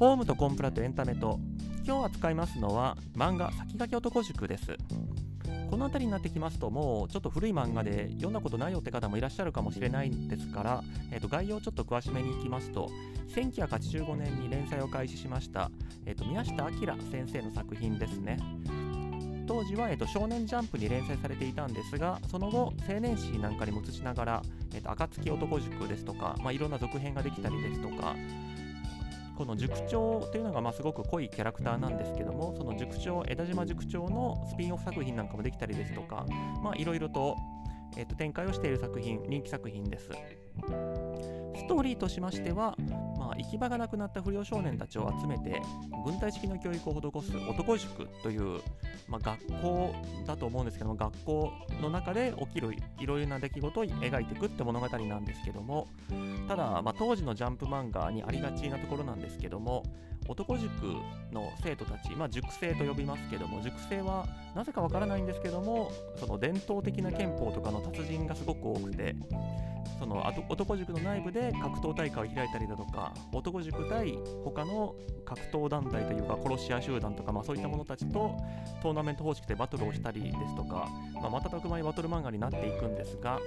ホームとコンプラとエンタメと。今日扱いますのは漫画先駆け男塾です。この辺りになってきますともうちょっと古い漫画で読んだことないよって方もいらっしゃるかもしれないんですから、えー、と概要をちょっと詳しめにいきますと1985年に連載を開始しました、えー、と宮下明先生の作品ですね。当時は、えー、と少年ジャンプに連載されていたんですがその後青年誌なんかにも映しながら、えー、と暁男塾ですとか、まあ、いろんな続編ができたりですとかこの塾長というのがまあすごく濃いキャラクターなんですけどもその塾長枝島塾長のスピンオフ作品なんかもできたりですとかいろいろと,、えー、と展開をしている作品人気作品です。トーリーとしましてはまあ、行き場がなくなった不良少年たちを集めて軍隊式の教育を施す男塾という、まあ、学校だと思うんですけども学校の中で起きるいろいろな出来事を描いていくって物語なんですけどもただ、まあ、当時のジャンプ漫画にありがちなところなんですけども男塾の生徒たち、まあ、塾生と呼びますけども塾生はなぜかわからないんですけどもその伝統的な憲法とかの達人がすごく多くてその男塾の内部で格闘大会を開いたりだとか男塾対他の格闘団体というか殺し屋集団とか、まあ、そういった者たちとトーナメント方式でバトルをしたりですとか、まあ、瞬く間にバトル漫画になっていくんですが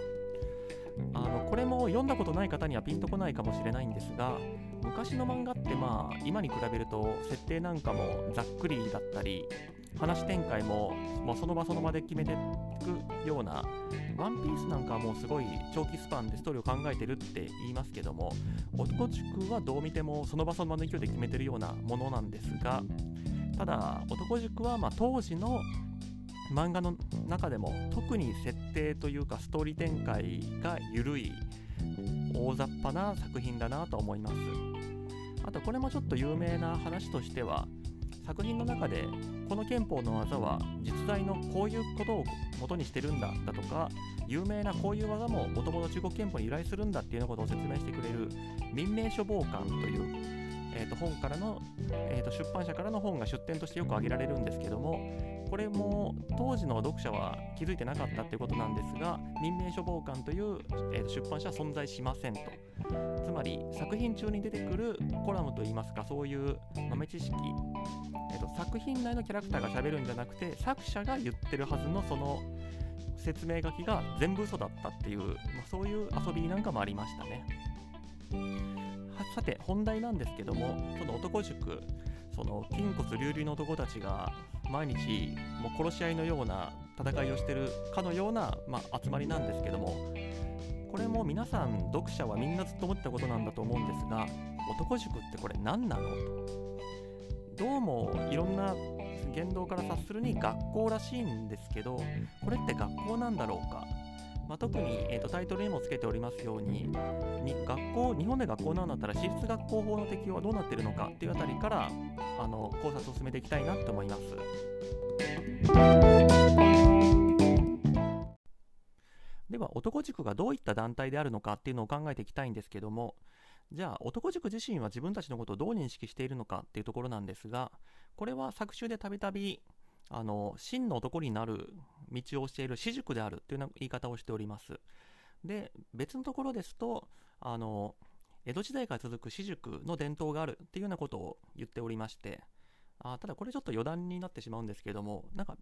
あのこれも読んだことない方にはピンとこないかもしれないんですが昔の漫画ってまあ今に比べると設定なんかもざっくりだったり話展開ももうその場その場で決めていくようなワンピースなんかはもうすごい長期スパンでストーリーを考えてるって言いますけども男塾はどう見てもその場その場の勢いで決めてるようなものなんですがただ男塾はま当時の漫画の中でも特に設定というかストーリー展開が緩い大雑把な作品だなと思います。あとこれもちょっと有名な話としては作品の中でこの憲法の技は実在のこういうことを元にしてるんだだとか有名なこういう技ももともと中国憲法に由来するんだっていうようなことを説明してくれる民命書傍観という、えー、と本からの、えー、と出版社からの本が出典としてよく挙げられるんですけどもこれも当時の読者は気づいてなかったってことなんですが民命書傍観という、えー、出版社は存在しませんと。つまり作品中に出てくるコラムといいますかそういう豆知識えーと、作品内のキャラクターがしゃべるんじゃなくて作者が言ってるはずのその説明書きが全部嘘だったっていう、まあ、そういう遊びなんかもありましたね。さて本題なんですけどもその男塾その筋骨隆々の男たちが毎日もう殺し合いのような戦いをしてるかのような、まあ、集まりなんですけどもこれも皆さん読者はみんなずっと思ったことなんだと思うんですが男塾ってこれ何なの？とどうもいろんな言動から察するに学校らしいんですけどこれって学校なんだろうか、まあ、特に、えーと、タイトルにもつけておりますようにに学校日本で学校なんだったら私立学校法の適用はどうなってるのかっていうあたりからあの考察を進めていきたいなと思います。では男塾がどういった団体であるのかっていうのを考えていきたいんですけどもじゃあ男塾自身は自分たちのことをどう認識しているのかっていうところなんですがこれは作中でたびたびあの真の男になる道をしている私塾であるというような言い方をしております。で別のところですとあの江戸時代から続く私塾の伝統があるっていうようなことを言っておりましてあただこれちょっと余談になってしまうんですけれどもなんか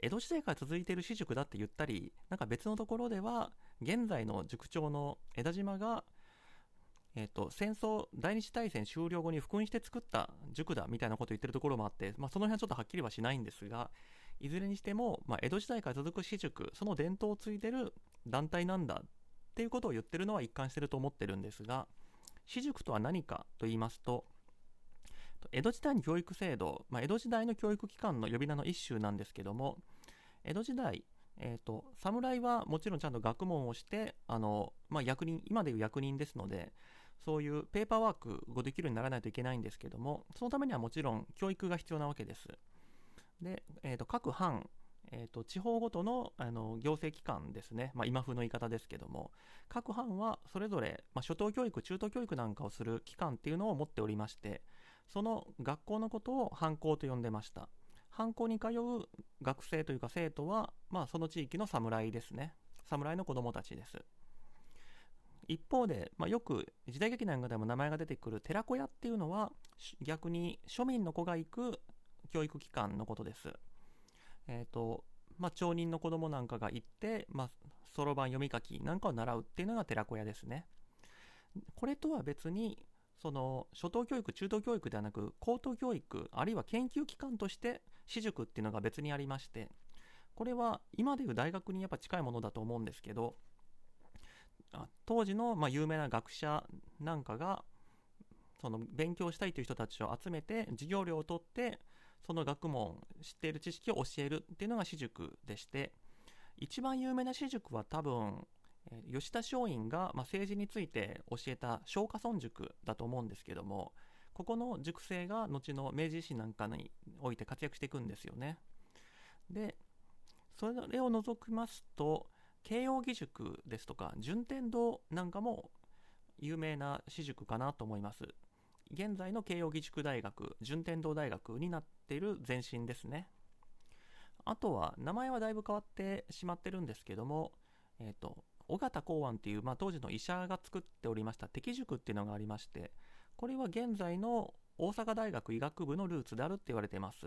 江戸時代から続いている私塾だって言ったりなんか別のところでは現在の塾長の枝島がえーと、戦争第二次大戦終了後に復員して作った塾だみたいなことを言ってるところもあって、まあ、その辺はちょっとはっきりはしないんですがいずれにしても、まあ、江戸時代から続く私塾その伝統を継いでる団体なんだっていうことを言ってるのは一貫してると思ってるんですが私塾とは何かと言いますと江戸時代の教育制度、まあ、江戸時代の教育機関の呼び名の一種なんですけども江戸時代えーと、侍はもちろんちゃんと学問をしてあの、まあ、役人今でいう役人ですのでそういうペーパーワークをできるようにならないといけないんですけども、そのためにはもちろん教育が必要なわけです。で、えーと、各藩、えーと、地方ごとのあの行政機関ですね、まあ、今風の言い方ですけども、各藩はそれぞれ、まあ、初等教育、中等教育なんかをする機関っていうのを持っておりまして、その学校のことを藩校と呼んでました。藩校に通う学生というか生徒は、まあ、その地域の侍ですね。侍の子供たちです。一方で、まあ、よく時代劇なんかでも名前が出てくる寺子屋っていうのは逆に庶民の子が行く教育機関のことです。えっ、ー、と、まあ、町人の子供なんかが行って、まそろばん読み書きなんかを習うっていうのが寺子屋ですね。これとは別に、その初等教育、中等教育ではなく、高等教育、あるいは研究機関として私塾っていうのが別にありまして、これは今でいう大学にやっぱ近いものだと思うんですけど、当時のま有名な学者なんかが、その勉強したいという人たちを集めて、授業料を取って、その学問、知っている知識を教えるっていうのが私塾でして、一番有名な私塾は多分、吉田松陰が、ま政治について教えた松下村塾だと思うんですけども、ここの塾生が後の明治維新なんかにおいて活躍していくんですよね。で、それを除きますと、慶応義塾ですとか、順天堂なんかも有名な私塾かなと思います。現在の慶応義塾大学、順天堂大学になっている前身ですね。あとは、名前はだいぶ変わってしまってるんですけども、えっ、ー、と、尾形公安っていう、まあ、当時の医者が作っておりました敵塾っていうのがありまして、これは現在の大阪大学医学部のルーツであるって言われています。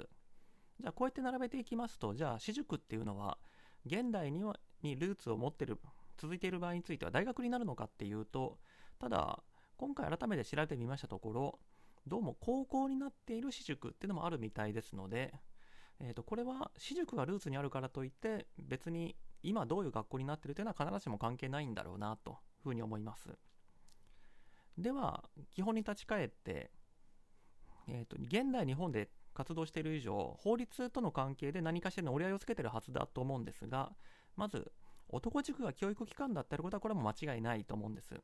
じゃあこうやって並べていきますと、じゃあ私塾っていうのは、現代にはにルーツを持ってる、続いている場合については大学になるのかっていうと、ただ、今回改めて調べてみましたところ、どうも高校になっている私塾っていうのもあるみたいですので、えー、とこれは私塾がルーツにあるからといって別に今どういう学校になってるというのは必ずしも関係ないんだろうなというふうに思います。では基本に立ち返って、えー、と現代日本で活動している以上法律との関係で何かしらの折り合いをつけてるはずだと思うんですがまず男塾が教育機関だったることはこれも間違いないと思うんです。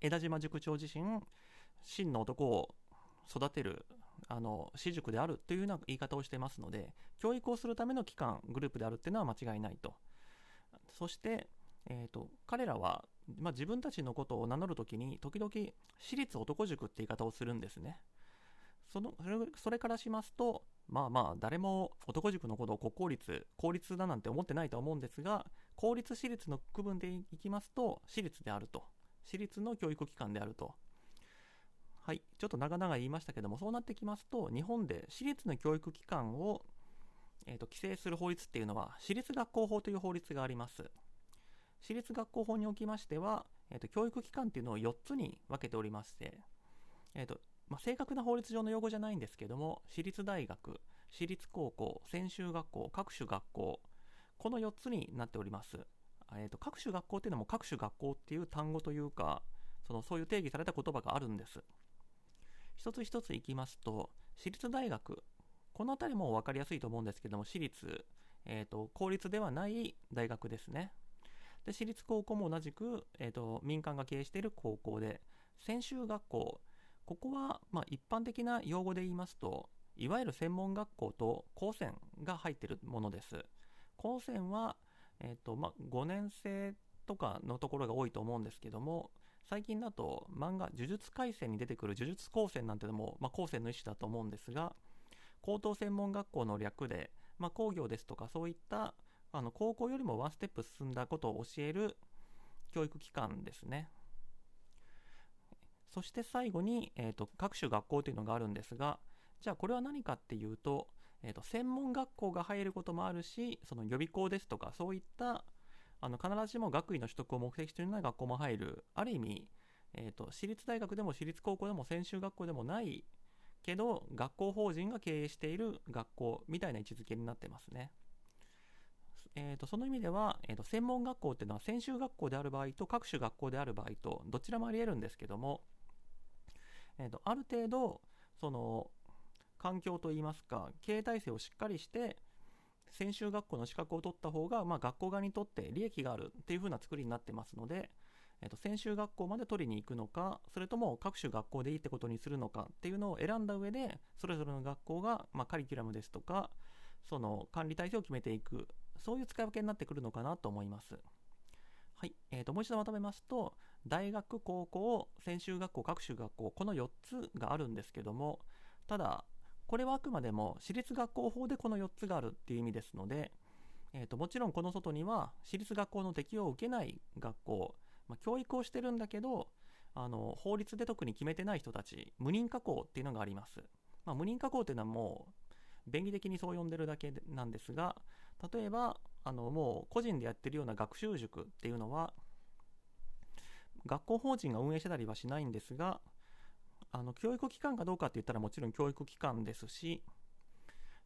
枝島塾長自身真の男を育てるあの私塾であるというような言い方をしていますので教育をするための機関グループであるっていうのは間違いないと。そして、えーと、彼らは、まあ、自分たちのことを名乗るときに時々私立男塾って言い方をするんですね。そのそれからしますとまあまあ誰も男塾のことを国公立公立だなんて思ってないと思うんですが公立私立の区分でいきますと私立であると。私立の教育機関であると。はい、ちょっと長々言いましたけども、そうなってきますと、日本で私立の教育機関を、えーと、規制する法律っていうのは、私立学校法という法律があります。私立学校法におきましては、えーと、教育機関っていうのを4つに分けておりまして、えーとまあ、正確な法律上の用語じゃないんですけども、私立大学、私立高校、専修学校、各種学校、この4つになっております。えーと、各種学校っていうのも各種学校っていう単語というか、そのそういう定義された言葉があるんです。一つ一ついきますと、私立大学、この辺りも分かりやすいと思うんですけども、私立、えーと、公立ではない大学ですね。で私立高校も同じく、えーと、民間が経営している高校で、専修学校、ここは、まあ、一般的な用語で言いますと、いわゆる専門学校と高専が入ってるものです。高専は、えーとまあ、5年生とかのところが多いと思うんですけども、最近だと漫画「呪術廻戦」に出てくる呪術高専なんてのも、まあ、高専の一種だと思うんですが高等専門学校の略で、まあ、工業ですとかそういったあの高校よりもワンステップ進んだことを教える教育機関ですねそして最後に、えーと、各種学校というのがあるんですがじゃあこれは何かっていうと,、えーと専門学校が入ることもあるしその予備校ですとかそういったあの必ずしも学位の取得を目的というな学校も入る、ある意味、えーと、私立大学でも私立高校でも専修学校でもないけど、学校法人が経営している学校みたいな位置づけになってますね。えーと、その意味では、えーと、専門学校っていうのは専修学校である場合と各種学校である場合とどちらもありえるんですけども、えーとある程度その環境といいますか経営体制をしっかりして専修学校の資格を取った方が、まあ、学校側にとって利益があるっていう風な作りになってますので、えっと、専修学校まで取りに行くのか、それとも各種学校でいいってことにするのかっていうのを選んだ上で、それぞれの学校が、まあ、カリキュラムですとか、その管理体制を決めていく、そういう使い分けになってくるのかなと思います。はい。えー、と、もう一度まとめますと、大学、高校、専修学校、各種学校、この4つがあるんですけども、ただ、これはあくまでも私立学校法でこの4つがあるっていう意味ですので、えーと、もちろんこの外には私立学校の適用を受けない学校まあ、教育をしてるんだけどあの法律で特に決めてない人たち無認可校っていうのがあります、まあ、無認可校っていうのはもう便宜的にそう呼んでるだけなんですが例えばあのもう個人でやってるような学習塾っていうのは学校法人が運営してたりはしないんですがあの教育機関かどうかって言ったらもちろん教育機関ですし、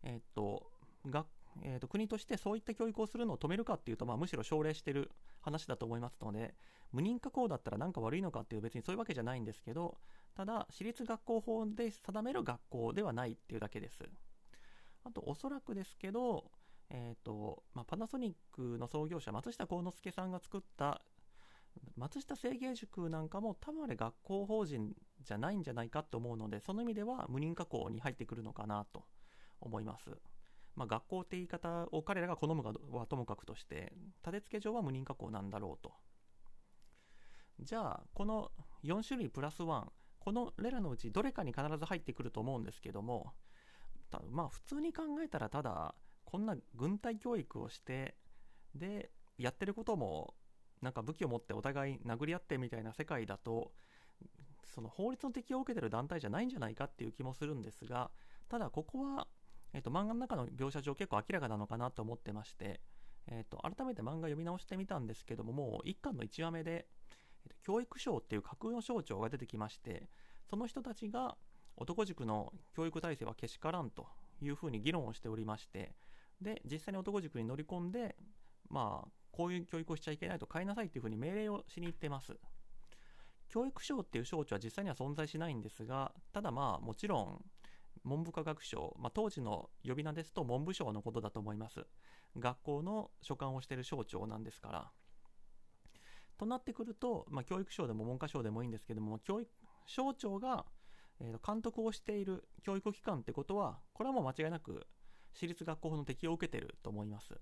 えっと学えーと、国としてそういった教育をするのを止めるかっていうと、まあ、むしろ奨励してる話だと思いますので無認可校だったら何か悪いのかっていう別にそういうわけじゃないんですけどただ私立学校法で定める学校ではないっていうだけです。あとおそらくですけど、えーとまあ、パナソニックの創業者松下幸之助さんが作った松下清芸塾なんかも多分あれ学校法人じゃないんじゃないかと思うのでその意味では無認可校に入ってくるのかなと思います。まあ、学校って言い方を彼らが好むかはともかくとして立て付け上は無認可校なんだろうとじゃあこの4種類プラス1このレラのうちどれかに必ず入ってくると思うんですけどもまあ普通に考えたらただこんな軍隊教育をしてでやってることもなんか武器を持ってお互い殴り合ってみたいな世界だとその法律の適用を受けてる団体じゃないんじゃないかっていう気もするんですがただここは、えーと、漫画の中の描写上結構明らかなのかなと思ってまして、えーと、改めて漫画読み直してみたんですけどももう1巻の1話目で、えーと、教育省っていう架空の省庁が出てきましてその人たちが男塾の教育体制はけしからんというふうに議論をしておりましてで実際に男塾に乗り込んでまあこういう教育をしちゃいけないと変えなさいっていうふうに命令をしに行ってます。教育省っていう省庁は実際には存在しないんですが、ただまあもちろん文部科学省、まあ、当時の呼び名ですと文部省のことだと思います。学校の所管をしている省庁なんですから。となってくると、まあ、教育省でも文科省でもいいんですけども、教育省庁が、監督をしている教育機関ってことは、これはもう間違いなく私立学校法の適用を受けてると思います。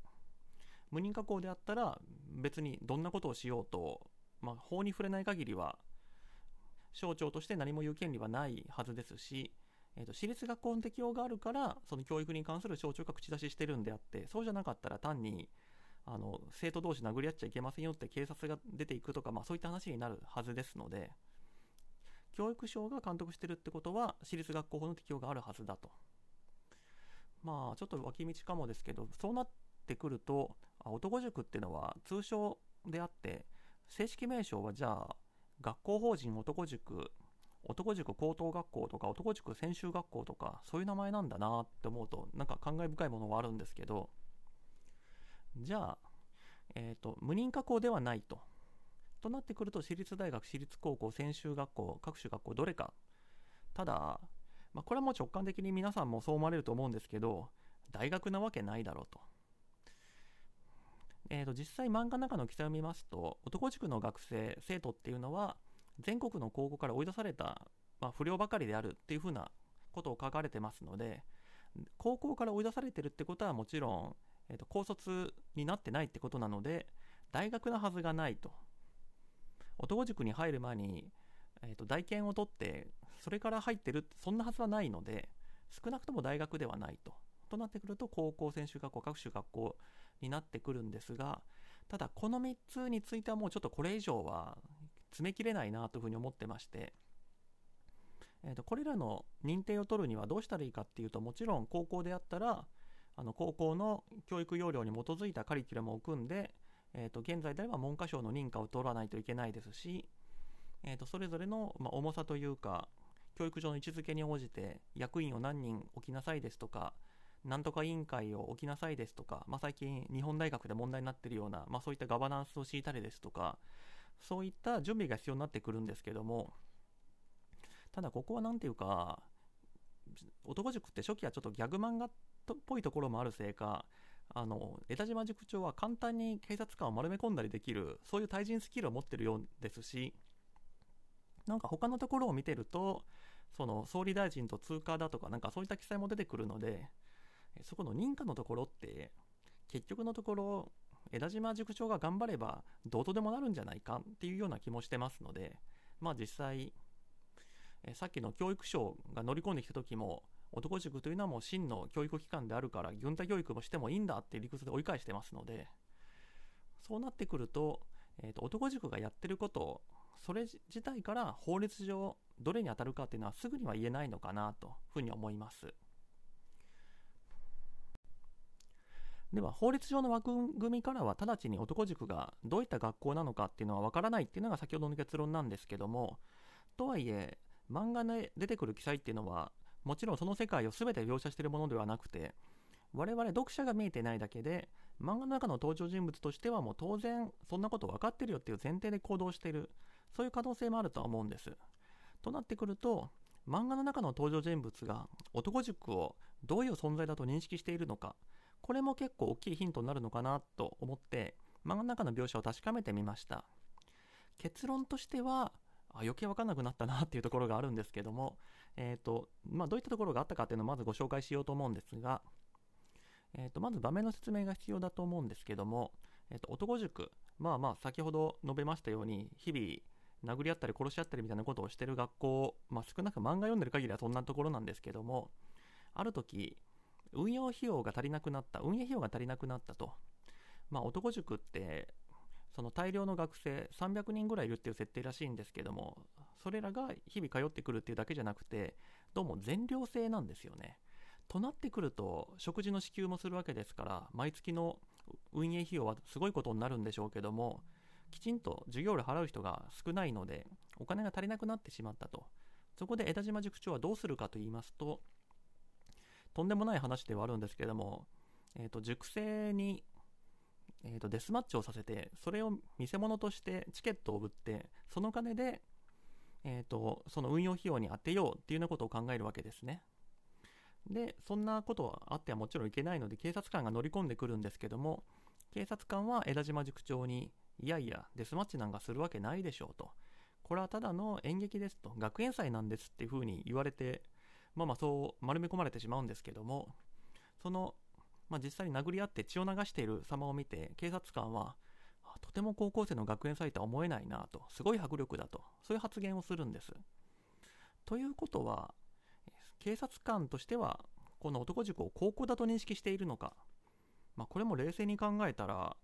無認可校であったら別にどんなことをしようと、まあ、法に触れない限りは省庁として何も言う権利はないはずですし、えーと、私立学校の適用があるからその教育に関する省庁が口出ししてるんであってそうじゃなかったら単にあの生徒同士殴り合っちゃいけませんよって警察が出ていくとか、まあ、そういった話になるはずですので教育省が監督してるってことは私立学校法の適用があるはずだと。まあちょっと脇道かもですけどそうなってくると男塾っていうのは通称であって正式名称はじゃあ学校法人男塾男塾高等学校とか男塾専修学校とかそういう名前なんだなって思うとなんか感慨深いものはあるんですけどじゃあ、えーと、無認可校ではないと。となってくると私立大学私立高校専修学校各種学校どれかただ、まあ、これはもう直感的に皆さんもそう思われると思うんですけど大学なわけないだろうとえー、と実際漫画の中の記載を見ますと男塾の学生生徒っていうのは全国の高校から追い出された、まあ、不良ばかりであるっていうふうなことを書かれてますので高校から追い出されてるってことはもちろん、えー、と高卒になってないってことなので大学なはずがないと。男塾に入る前に、えー、と大検を取ってそれから入ってるそんなはずはないので少なくとも大学ではないと。となってくると高校専修学校各種学校になってくるんですがただこの3つについてはもうちょっとこれ以上は詰めきれないなというふうに思ってまして、えー、とこれらの認定を取るにはどうしたらいいかっていうともちろん高校であったらあの高校の教育要領に基づいたカリキュラムを組んで、えー、と現在であれば文科省の認可を取らないといけないですし、えー、とそれぞれの、ま重さというか教育上の位置づけに応じて役員を何人置きなさいですとかなんとか委員会を置きなさいですとか、まあ、最近日本大学で問題になっているような、まあ、そういったガバナンスを敷いたりですとかそういった準備が必要になってくるんですけどもただここは何ていうか男塾って初期はちょっとギャグ漫画っぽいところもあるせいかあの江田島塾長は簡単に警察官を丸め込んだりできるそういう対人スキルを持ってるようですしなんか他のところを見てるとその総理大臣と通貨だとかなんかそういった記載も出てくるのでそこの認可のところって結局のところ枝島塾長が頑張ればどうとでもなるんじゃないかっていうような気もしてますのでまあ実際えさっきの教育省が乗り込んできた時も男塾というのはもう真の教育機関であるから軍隊教育もしてもいいんだっていう理屈で追い返してますのでそうなってくるとえーと、男塾がやってることそれ自体から法律上どれに当たるかっていうのはすぐには言えないのかなというふうに思います。では法律上の枠組みからは直ちに男塾がどういった学校なのかっていうのはわからないっていうのが先ほどの結論なんですけどもとはいえ漫画で出てくる記載っていうのはもちろんその世界を全て描写しているものではなくて我々読者が見えてないだけで漫画の中の登場人物としてはもう当然そんなこと分かってるよっていう前提で行動しているそういう可能性もあるとは思うんです。となってくると漫画の中の登場人物が男塾をどういう存在だと認識しているのかこれも結構大きいヒントになるのかなと思って漫画の中の描写を確かめてみました。結論としてはあ余計分かんなくなったなっていうところがあるんですけども、えーとまあ、どういったところがあったかっていうのをまずご紹介しようと思うんですが、えー、とまず場面の説明が必要だと思うんですけども、えー、と男塾まあまあ先ほど述べましたように日々殴り合ったり殺し合ったりみたいなことをしてる学校、まあ、少なく漫画読んでる限りはそんなところなんですけどもある時運用費用が足りなくなった運営費用が足りなくなったと。まあ男塾ってその大量の学生300人ぐらいいるっていう設定らしいんですけどもそれらが日々通ってくるっていうだけじゃなくてどうも全寮制なんですよね。となってくると食事の支給もするわけですから毎月の運営費用はすごいことになるんでしょうけどもきちんと授業料払う人が少ないのでお金が足りなくなってしまったと。そこで枝島塾長はどうするかと言いますととんでもない話ではあるんですけども、えーと、塾生にえーと、デスマッチをさせてそれを見せ物としてチケットを売ってその金で、えーと、その運用費用に充てようっていうようなことを考えるわけですね。でそんなことはあってはもちろんいけないので警察官が乗り込んでくるんですけども警察官は枝島塾長にいやいやデスマッチなんかするわけないでしょうと。これはただの演劇ですと学園祭なんですっていうふうに言われてまあまあそう丸め込まれてしまうんですけどもそのまあ、実際に殴り合って血を流している様を見て警察官はとても高校生の学園祭とは思えないなとすごい迫力だとそういう発言をするんです。ということは警察官としてはこの男塾を高校だと認識しているのか、まあ、これも冷静に考えたら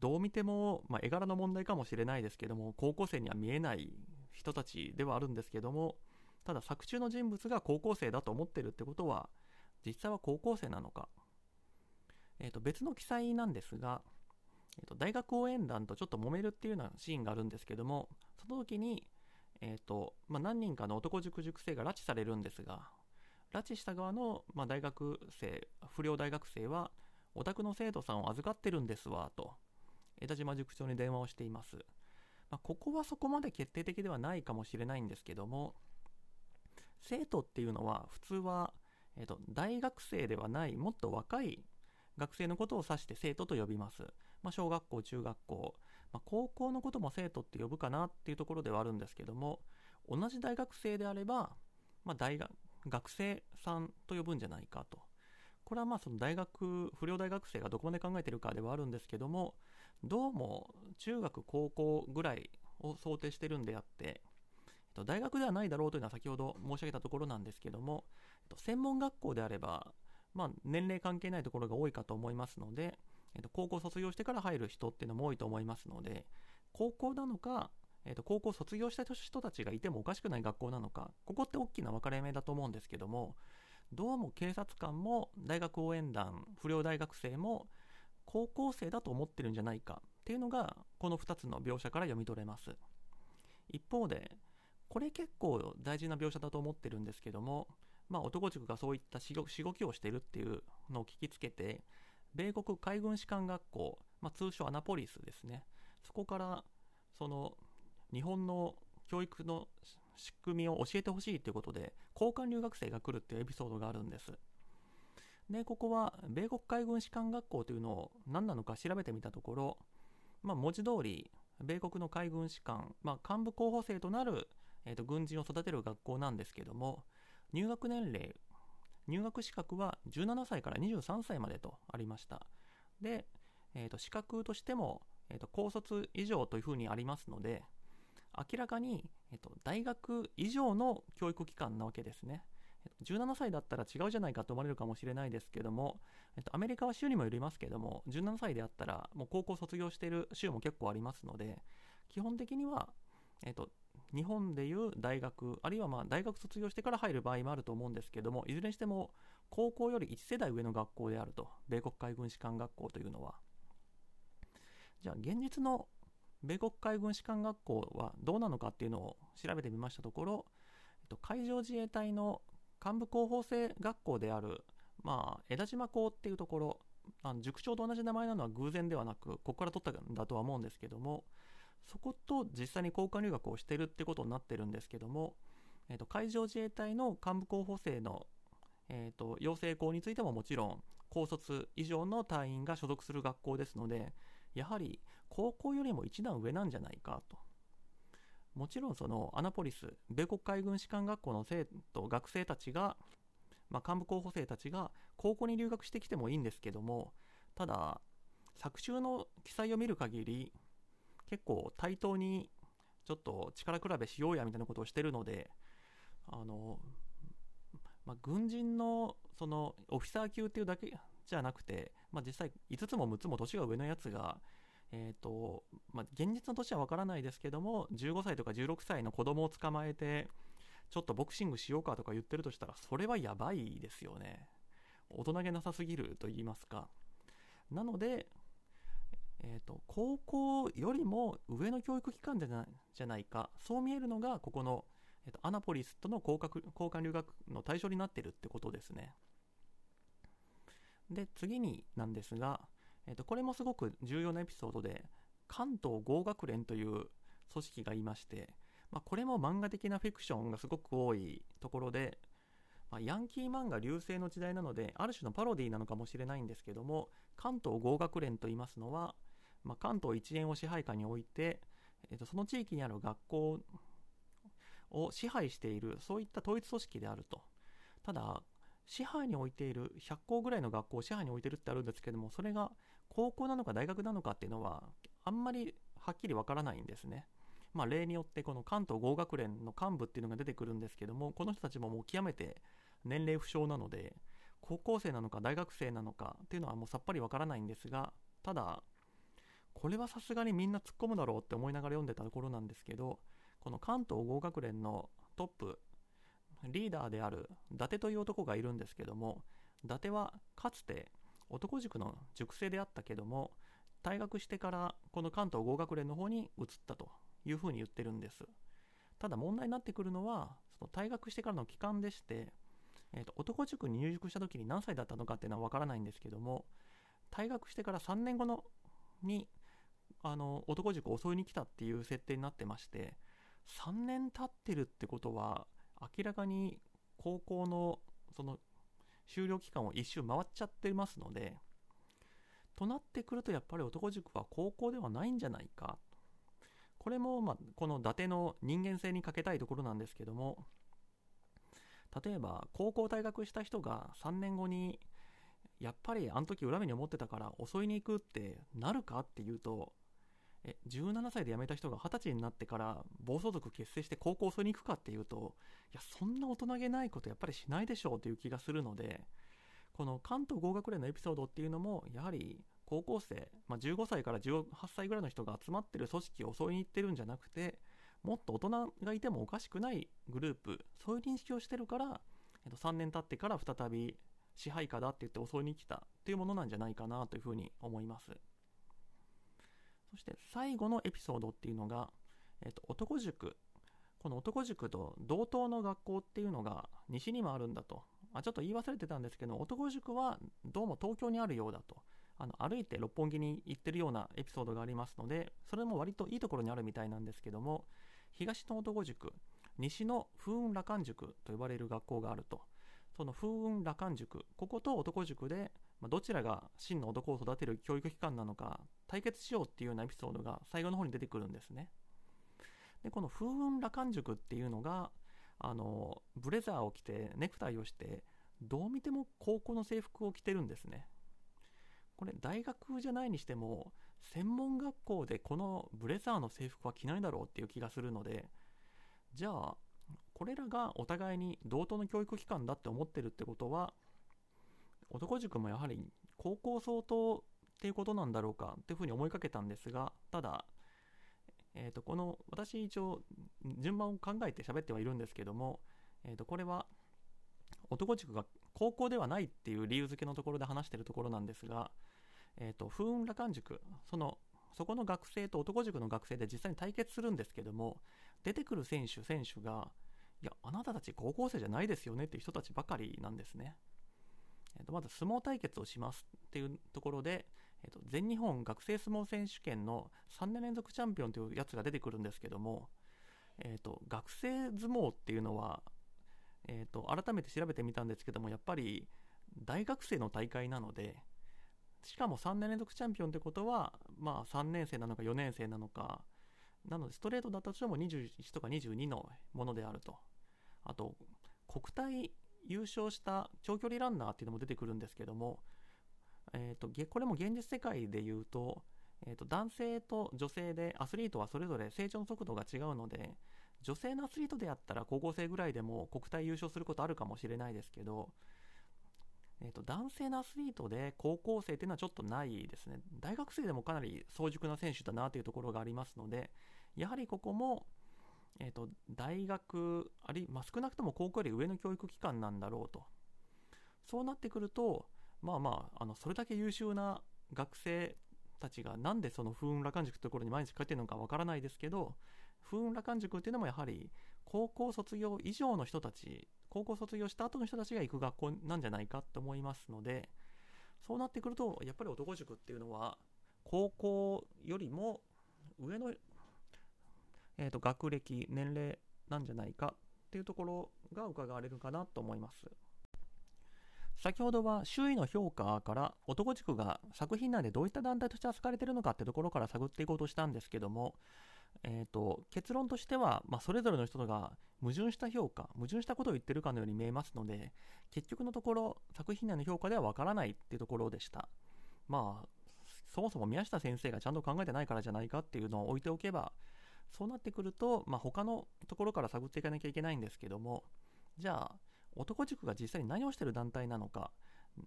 どう見ても、まあ、絵柄の問題かもしれないですけども高校生には見えない人たちではあるんですけどもただ作中の人物が高校生だと思ってるってことは実際は高校生なのか。えー、と別の記載なんですが、えー、と大学応援団とちょっと揉めるっていうようなシーンがあるんですけどもその時に、えーとまあ、何人かの男塾塾生が拉致されるんですが拉致した側の、まあ、大学生不良大学生はお宅の生徒さんを預かってるんですわと枝島塾長に電話をしています、まあ、ここはそこまで決定的ではないかもしれないんですけども生徒っていうのは普通は、えーと大学生ではないもっと若い学生のことを指して生徒と呼びます。まあ、小学校、中学校、まあ、高校のことも生徒って呼ぶかなっていうところではあるんですけども、同じ大学生であれば、まあ、大学、学生さんと呼ぶんじゃないかと。これはまあその大学、不良大学生がどこまで考えてるかではあるんですけども、どうも中学、高校ぐらいを想定してるんであって、大学ではないだろうというのは先ほど申し上げたところなんですけども、専門学校であれば、まあ、年齢関係ないところが多いかと思いますので、えー、と高校卒業してから入る人っていうのも多いと思いますので、高校なのか、えー、と高校卒業した人たちがいてもおかしくない学校なのか、ここって大きな分かれ目だと思うんですけども、どうも警察官も大学応援団、不良大学生も高校生だと思ってるんじゃないかっていうのが、この2つの描写から読み取れます。一方で、これ結構大事な描写だと思ってるんですけども、まあ、男塾がそういったしごきをしてるっていうのを聞きつけて、米国海軍士官学校、まあ、通称アナポリスですね、そこからその日本の教育の仕組みを教えてほしいということで、交換留学生が来るっていうエピソードがあるんです。で、ここは米国海軍士官学校というのを何なのか調べてみたところ、まあ、文字通り、米国の海軍士官、まあ、幹部候補生となる、えーと軍人を育てる学校なんですけども、入学年齢、入学資格は17歳から23歳までとありました。で、えー、と資格としても、えー、と高卒以上というふうにありますので、明らかに、えー、と大学以上の教育機関なわけですね。17歳だったら違うじゃないかと思われるかもしれないですけども、えっと、アメリカは州にもよりますけども17歳であったらもう高校卒業している州も結構ありますので基本的には、えっと、日本でいう大学あるいはまあ大学卒業してから入る場合もあると思うんですけどもいずれにしても高校より1世代上の学校であると米国海軍士官学校というのは。じゃあ現実の米国海軍士官学校はどうなのかっていうのを調べてみましたところ、えっと、海上自衛隊の幹部候補生学校である、まあ、枝島校っていうところあの塾長と同じ名前なのは偶然ではなくここから取ったんだとは思うんですけどもそこと実際に交換留学をしてるってことになってるんですけども、えーと、海上自衛隊の幹部候補生の、えーと、養成校についてももちろん高卒以上の隊員が所属する学校ですのでやはり高校よりも一段上なんじゃないかと。もちろんそのアナポリス米国海軍士官学校の生徒学生たちが、まあ、幹部候補生たちが高校に留学してきてもいいんですけどもただ作中の記載を見る限り結構対等にちょっと力比べしようやみたいなことをしてるのであの、まあ、軍人のそのオフィサー級っていうだけじゃなくて、まあ、実際5つも6つも年が上のやつがえーとまあ、現実の年は分からないですけども15歳とか16歳の子供を捕まえてちょっとボクシングしようかとか言ってるとしたらそれはやばいですよね。大人げなさすぎると言いますか。なので、えーと、高校よりも上の教育機関じゃないじゃないか。そう見えるのがここの、えーと、アナポリスとの交換留学の対象になってるってことですね。で次になんですがえー、とこれもすごく重要なエピソードで関東合学連という組織がいまして、まあ、これも漫画的なフィクションがすごく多いところで、まあ、ヤンキー漫画流星の時代なのである種のパロディーなのかもしれないんですけども関東合学連と言いますのは、まあ、関東一円を支配下に置いて、えー、とその地域にある学校を支配しているそういった統一組織であるとただ支配に置いている100校ぐらいの学校を支配に置いてるってあるんですけどもそれが高校なのか大学なのかっていうのはあんまりはっきりわからないんですね。まあ、例によってこの関東合学連の幹部っていうのが出てくるんですけどもこの人たちももう極めて年齢不詳なので高校生なのか大学生なのかっていうのはもうさっぱりわからないんですがただこれはさすがにみんな突っ込むだろうって思いながら読んでたところなんですけどこの関東合学連のトップリーダーである伊達という男がいるんですけども伊達はかつて男塾の塾生であったけども退学してからこの関東合学連の方に移ったというふうに言ってるんです。ただ問題になってくるのはその退学してからの期間でして、えーと、男塾に入塾した時に何歳だったのかっていうのは分からないんですけども退学してから3年後のにあの男塾を襲いに来たっていう設定になってまして3年経ってるってことは明らかに高校のその終了期間を一周回っちゃってますのでとなってくるとやっぱり男塾は高校ではないんじゃないか。これもまあこの伊達の人間性に欠けたいところなんですけども例えば高校退学した人が3年後にやっぱりあの時恨みに思ってたから襲いに行くってなるかっていうとえ17歳で辞めた人が20歳になってから暴走族結成して高校襲いに行くかっていうといやそんな大人げないことやっぱりしないでしょうという気がするのでこの関東合学連のエピソードっていうのもやはり高校生、まあ、15歳から18歳ぐらいの人が集まってる組織を襲いに行ってるんじゃなくてもっと大人がいてもおかしくないグループそういう認識をしてるから、えっと、3年経ってから再び支配下だって言って襲いに来たっていうものなんじゃないかなというふうに思います。そして最後のエピソードっていうのが、えっと、男塾。この男塾と同等の学校っていうのが西にもあるんだと。あちょっと言い忘れてたんですけど、男塾はどうも東京にあるようだと。あの歩いて六本木に行ってるようなエピソードがありますので、それも割といいところにあるみたいなんですけども、東の男塾、西の風雲羅漢塾と呼ばれる学校があると。その風雲羅漢塾、ここと男塾でまあ、どちらが真の男を育てる教育機関なのか対決しようっていうようなエピソードが最後の方に出てくるんですね。でこの風雲羅漢塾っていうのがあのブレザーを着てネクタイをしてどう見ても高校の制服を着てるんですね。これ大学じゃないにしても専門学校でこのブレザーの制服は着ないだろうっていう気がするのでじゃあこれらがお互いに同等の教育機関だって思ってるってことは男塾もやはり高校相当っていうことなんだろうかっていうふうに思いかけたんですがただ、えー、とこの私一応順番を考えて喋ってはいるんですけども、えー、とこれは男塾が高校ではないっていう理由付けのところで話してるところなんですが、えー、と風雲羅漢塾そのそこの学生と男塾の学生で実際に対決するんですけども出てくる選手選手がいやあなたたち高校生じゃないですよねっていう人たちばかりなんですね。えー、とまず相撲対決をしますっていうところで、えー、と全日本学生相撲選手権の3年連続チャンピオンというやつが出てくるんですけども、えー、と学生相撲っていうのは、えー、と改めて調べてみたんですけどもやっぱり大学生の大会なのでしかも3年連続チャンピオンってことはまあ3年生なのか4年生なのかなのでストレートだったとしても21とか22のものであると。あと国体優勝した長距離ランナーっていうのも出てくるんですけども、えーと、これも現実世界で言うと,、えーと、男性と女性でアスリートはそれぞれ成長の速度が違うので女性のアスリートであったら高校生ぐらいでも国体優勝することあるかもしれないですけど、えーと、男性のアスリートで高校生っていうのはちょっとないですね。大学生でもかなり早熟な選手だなというところがありますのでやはりここもえーと、大学あるいまあ、少なくとも高校より上の教育機関なんだろうと。そうなってくるとまあまああのそれだけ優秀な学生たちがなんでその風雲羅漢塾というところに毎日帰ってるのかわからないですけど風雲羅漢塾っていうのもやはり高校卒業以上の人たち高校卒業した後の人たちが行く学校なんじゃないかと思いますのでそうなってくるとやっぱり男塾っていうのは高校よりも上のえー、と学歴、年齢なんじゃないかっていうところが伺われるかなと思います。先ほどは周囲の評価から男塾が作品内でどういった団体として扱われているのかってところから探っていこうとしたんですけども、えーと、結論としては、まあ、それぞれの人が矛盾した評価矛盾したことを言ってるかのように見えますので結局のところ作品内の評価ではわからないっていうところでした。まあそもそも宮下先生がちゃんと考えてないからじゃないかっていうのを置いておけばそうなってくると、まあ、他のところから探っていかなきゃいけないんですけども、じゃあ、男塾が実際に何をしてる団体なのか、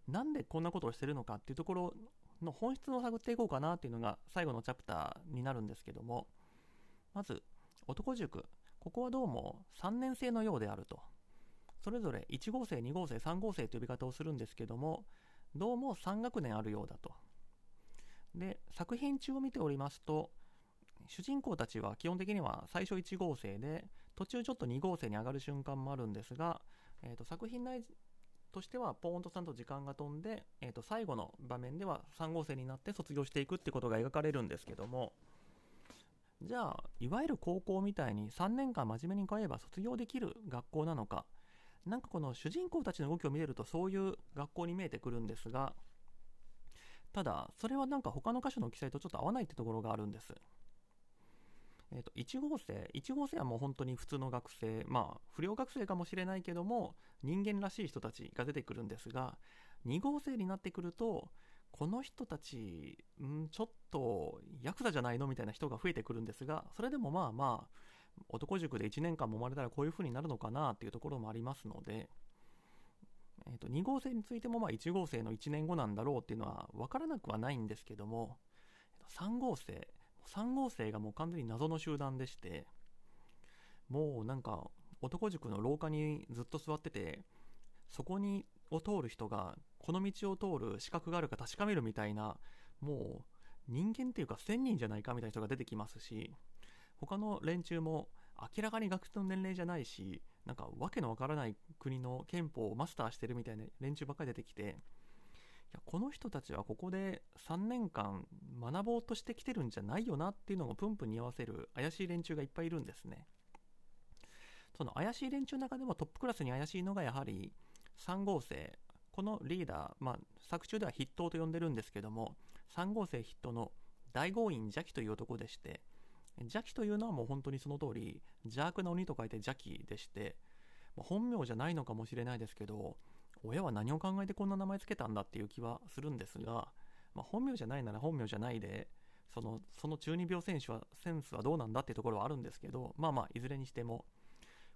なんでこんなことをしてるのかっていうところの本質を探っていこうかなっていうのが最後のチャプターになるんですけども、まず、男塾。ここはどうも3年生のようであると。それぞれ1号生、2号生、3号生という呼び方をするんですけども、どうも3学年あるようだと。で、作品中を見ておりますと、主人公たちは基本的には最初1号生で途中ちょっと2号生に上がる瞬間もあるんですが、えー、と作品内としてはポーンとさんと時間が飛んで、えー、と最後の場面では3号生になって卒業していくってことが描かれるんですけどもじゃあいわゆる高校みたいに3年間真面目に通えば卒業できる学校なのかなんかこの主人公たちの動きを見れるとそういう学校に見えてくるんですがただそれはなんか他の箇所の記載とちょっと合わないってところがあるんです。えー、と1号生1号生はもう本当に普通の学生まあ不良学生かもしれないけども人間らしい人たちが出てくるんですが2号生になってくるとこの人たちんちょっとヤクザじゃないのみたいな人が増えてくるんですがそれでもまあまあ男塾で1年間揉まれたらこういう風になるのかなっていうところもありますので、えー、と2号生についてもまあ1号生の1年後なんだろうっていうのは分からなくはないんですけども3号生3号生がもう完全に謎の集団でしてもうなんか男塾の廊下にずっと座っててそこにを通る人がこの道を通る資格があるか確かめるみたいなもう人間っていうか1000人じゃないかみたいな人が出てきますし他の連中も明らかに学生の年齢じゃないしなんかわけのわからない国の憲法をマスターしてるみたいな連中ばっかり出てきてやこの人たちはここで3年間学ぼうとしてきてるんじゃないよなっていうのをプンプンに合わせる怪しい連中がいっぱいいるんですね。その怪しい連中の中でもトップクラスに怪しいのがやはり3号生このリーダー、まあ、作中では筆頭と呼んでるんですけども3号生筆頭の大豪院邪気という男でして邪気というのはもう本当にその通り邪悪な鬼と書いて邪気でして本名じゃないのかもしれないですけど親は何を考えてこんな名前つけたんだっていう気はするんですが、まあ、本名じゃないなら本名じゃないでそのその中二病選手はセンスはどうなんだっていうところはあるんですけどまあまあいずれにしても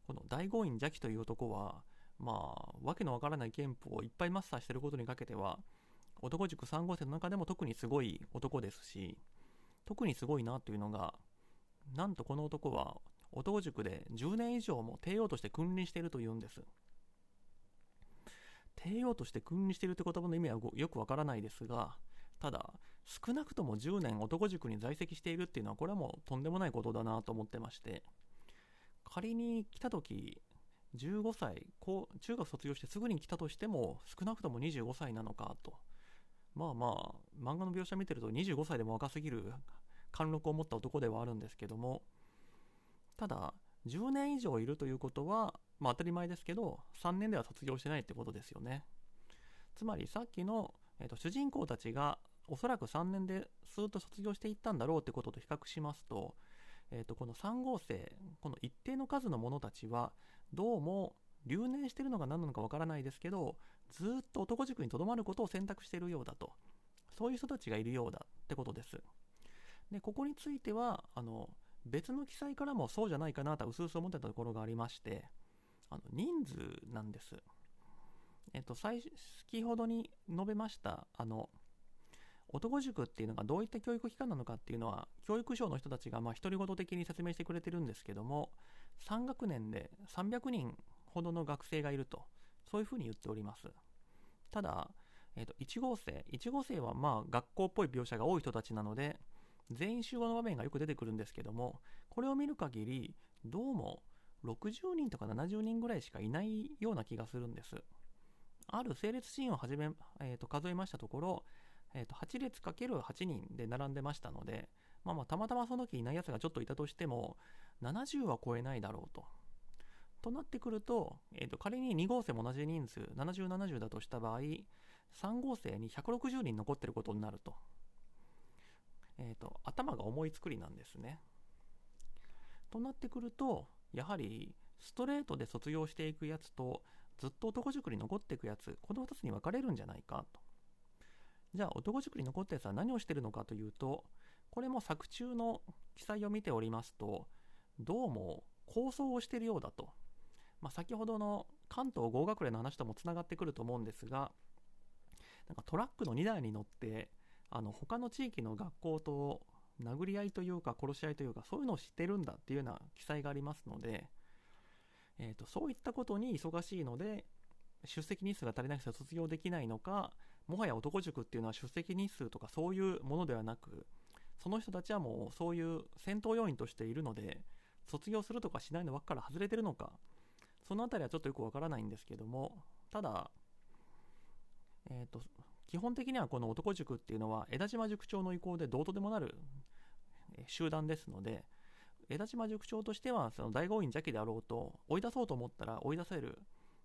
この大豪院邪気という男はまあわけのわからない憲法をいっぱいマスターしてることにかけては男塾3号生の中でも特にすごい男ですし特にすごいなというのがなんとこの男は男塾で10年以上も帝王として君臨しているというんです。帝王として君臨しているって言葉の意味はよくわからないですがただ少なくとも10年男塾に在籍しているっていうのはこれはもうとんでもないことだなと思ってまして。仮に来た時15歳中学卒業してすぐに来たとしても少なくとも25歳なのかと。まあまあ漫画の描写見てると25歳でも若すぎる貫禄を持った男ではあるんですけども。ただ10年以上いるということは、まあ、当たり前ですけど3年では卒業してないってことですよね。つまりさっきの、えーと、主人公たちがおそらく3年でスーッと卒業していったんだろうってことと比較しますと,、えーとこの3号生この一定の数の者たちはどうも留年してるのが何なのかわからないですけどずっと男塾にとどまることを選択しているようだと。そういう人たちがいるようだってことです。でここについてはあの別の記載からもそうじゃないかなとうすうす思ってたところがありましてあの人数なんです。えっと先ほどに述べましたあの男塾っていうのがどういった教育機関なのかっていうのは教育省の人たちがまあ独り言的に説明してくれてるんですけども3学年で300人ほどの学生がいるとそういうふうに言っております。ただ、えー、と1号生1号生はまあ学校っぽい描写が多い人たちなので全員集合の場面がよく出てくるんですけどもこれを見る限りどうも60人とか70人ぐらいしかいないような気がするんですある整列シーンをはじめ、えー、と数えましたところ、えー、と8列 ×8 人で並んでましたので、まあ、まあたまたまその時いないやつがちょっといたとしても70は超えないだろうととなってくると、えー、と仮に2号生も同じ人数、70、70だとした場合、3号生に160人残ってることになると。えー、と、頭が重い作りなんですね。となってくると、やはりストレートで卒業していくやつと、ずっと男塾に残っていくやつ、この2つに分かれるんじゃないかと。じゃあ、男塾に残ったやつは何をしてるのかというと、これも作中の記載を見ておりますと、どうも構想をしてるようだと。まあ、先ほどの関東合学連の話ともつながってくると思うんですがなんかトラックの2台に乗ってあの他の地域の学校と殴り合いというか殺し合いというかそういうのを知ってるんだっていうような記載がありますので、えーと、そういったことに忙しいので出席日数が足りなくて卒業できないのかもはや男塾っていうのは出席日数とかそういうものではなくその人たちはもうそういう戦闘要員としているので卒業するとかしないの枠から外れてるのかその辺りはちょっとよくわからないんですけどもただ、えーと、基本的にはこの男塾っていうのは枝島塾長の意向でどうとでもなる集団ですので枝島塾長としてはその大豪院邪気であろうと追い出そうと思ったら追い出せる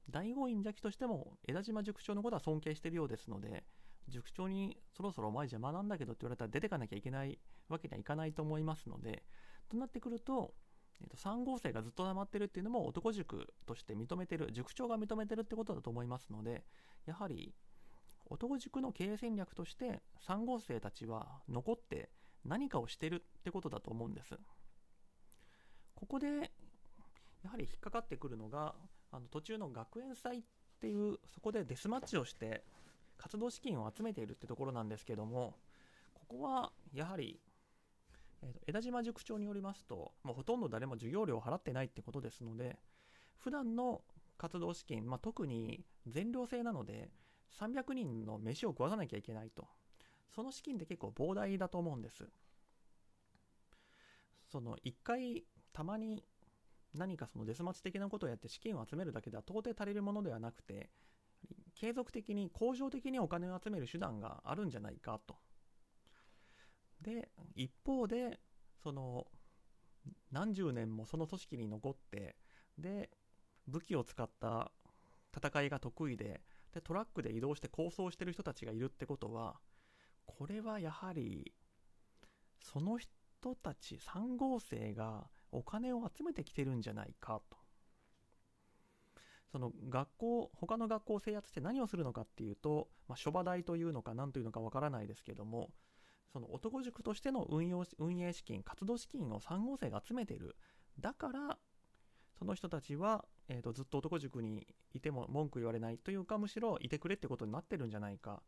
大豪院邪気としても枝島塾長のことは尊敬しているようですので塾長にそろそろお前邪魔なんだけどって言われたら出てかなきゃいけないわけにはいかないと思いますのでとなってくるとえー、と3号生がずっと黙ってるっていうのも男塾として認めてる塾長が認めてるってことだと思いますのでやはり男塾の経営戦略として3号生たちは残って何かをしてるってことだと思うんです。ここでやはり引っかかってくるのがあの途中の学園祭っていうそこでデスマッチをして活動資金を集めているってところなんですけどもここはやはりえーと、枝島塾長によりますと、まあ、ほとんど誰も授業料を払ってないってことですので、普段の活動資金、まあ、特に全寮制なので、300人の飯を食わさなきゃいけないと。その資金って結構膨大だと思うんです。その1回たまに何かそのデスマッチ的なことをやって資金を集めるだけでは到底足りるものではなくて継続的に恒常的にお金を集める手段があるんじゃないかとで一方でその何十年もその組織に残ってで武器を使った戦いが得意ででトラックで移動して構想してる人たちがいるってことはこれはやはりその人たち3号生がお金を集めてきてるんじゃないかと。その学校他の学校を制圧して何をするのかっていうと、まあ、諸場代というのか何というのかわからないですけどもその男塾としての運用運営資金活動資金を3号生が集めてる。だからその人たちは、えーと、ずっと男塾にいても文句言われないというかむしろいてくれってことになってるんじゃないか。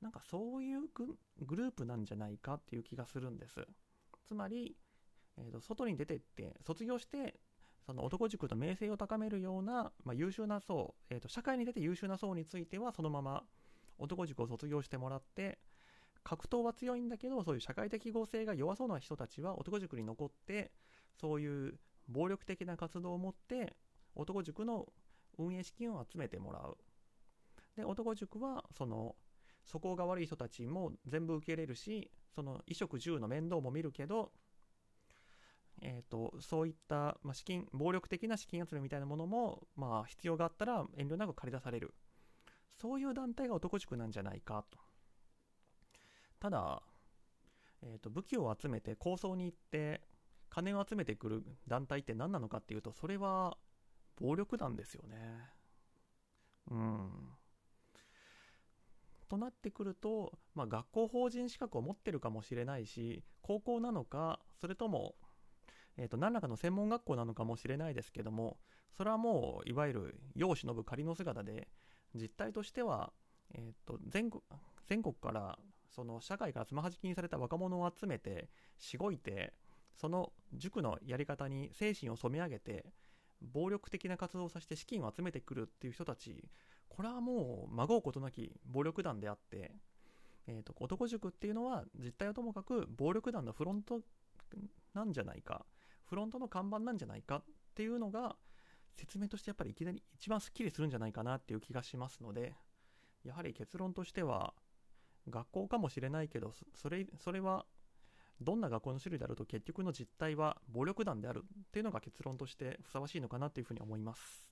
なんかそういうグループなんじゃないかっていう気がするんです。つまり、えーと、外に出てって卒業してその男塾と名声を高めるような、まあ、優秀な層、えーと社会に出て優秀な層についてはそのまま男塾を卒業してもらって格闘は強いんだけどそういう社会的合成が弱そうな人たちは男塾に残ってそういう暴力的な活動を持って男塾の運営資金を集めてもらう。で男塾はその素行が悪い人たちも全部受け入れるしその衣食住の面倒も見るけど、えーと、そういった、まあ、資金暴力的な資金集めみたいなものも、まあ、必要があったら遠慮なく借り出される。そういう団体が男塾なんじゃないかと。ただ、えーと武器を集めて構想に行って金を集めてくる団体って何なのかっていうとそれは暴力団ですよね。うん。となってくると、まあ、学校法人資格を持ってるかもしれないし高校なのかそれとも、えー、と何らかの専門学校なのかもしれないですけどもそれはもういわゆる世を忍ぶ仮の姿で実態としては、えー、と全国全国からその社会からつまはじきにされた若者を集めてしごいてその塾のやり方に精神を染め上げて暴力的な活動をさせて資金を集めてくるっていう人たちこれはもうまごうことなき暴力団であって、えーと、男塾っていうのは実態はともかく暴力団のフロントなんじゃないかフロントの看板なんじゃないかっていうのが説明としてやっぱりいきなり一番すっきりするんじゃないかなっていう気がしますのでやはり結論としては学校かもしれないけどそれそれはどんな学校の種類であると結局の実態は暴力団であるっていうのが結論としてふさわしいのかなというふうに思います。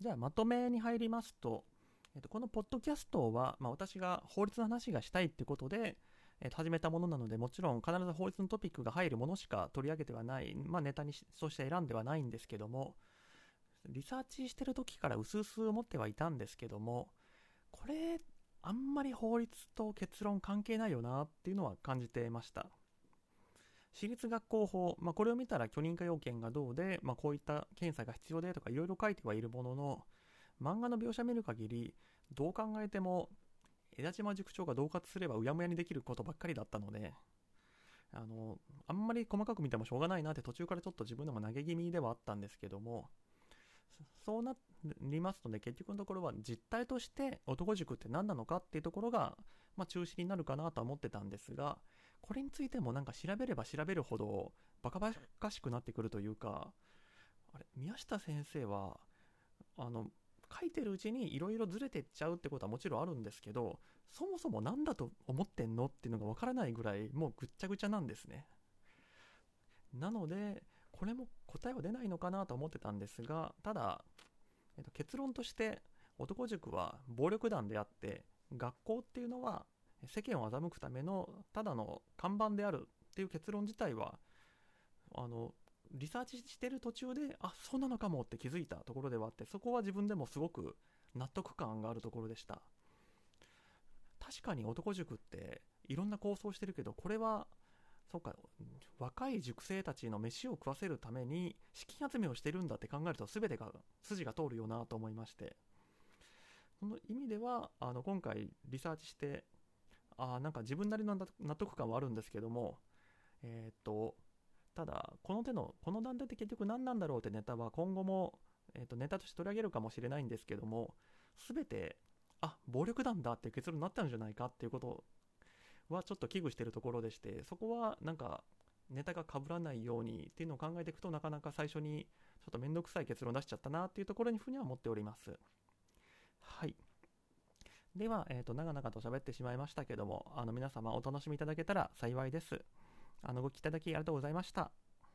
じゃあまとめに入りますと、えっと、このポッドキャストは、まあ、私が法律の話がしたいってことで、えっと、始めたものなので、もちろん必ず法律のトピックが入るものしか取り上げてはない、まあ、ネタにとして選んではないんですけども、リサーチしてる時から薄々思ってはいたんですけども、これあんまり法律と結論関係ないよなっていうのは感じていました。私立学校法、まあ、これを見たら許認可要件がどうで、まあ、こういった検査が必要でとかいろいろ書いてはいるものの、漫画の描写見る限り、どう考えても、枝島塾長が恫喝すればうやむやにできることばっかりだったので、あの、あんまり細かく見てもしょうがないなって途中からちょっと自分でも投げ気味ではあったんですけども、そうなりますので、結局のところは実態として男塾って何なのかっていうところが、まあ、中心になるかなとは思ってたんですが、これについてもなんか調べれば調べるほどバカバカしくなってくるというか、あれ、宮下先生は、あの、書いてるうちにいろいろずれてっちゃうってことはもちろんあるんですけど、そもそも何だと思ってんのっていうのがわからないぐらいもうぐっちゃぐちゃなんですね。なので、これも答えは出ないのかなと思ってたんですがただ、えっと、結論として男塾は暴力団であって学校っていうのは世間を欺くためのただの看板であるっていう結論自体はあのリサーチしてる途中であそうなのかもって気づいたところではあってそこは自分でもすごく納得感があるところでした。確かに男塾っていろんな構想してるけどこれはそうか、若い塾生たちの飯を食わせるために資金集めをしてるんだって考えると全てが筋が通るよなと思いまして。その意味ではあの今回リサーチしてあなんか自分なりの納得感はあるんですけどもえー、っとただこの手のこの団体って結局何なんだろうってネタは今後も、えー、っとネタとして取り上げるかもしれないんですけども全てあ暴力団だって結論になったんじゃないかっていうことはちょっと危惧してるところでして、そこはなんかネタが被らないようにっていうのを考えていくとなかなか最初にちょっと面倒くさい結論出しちゃったなっていうところにふうには思っております。はい。では、えっ、ー、と、長々と喋ってしまいましたけども、あの皆様お楽しみいただけたら幸いです。あの、ご聞きいただきありがとうございました。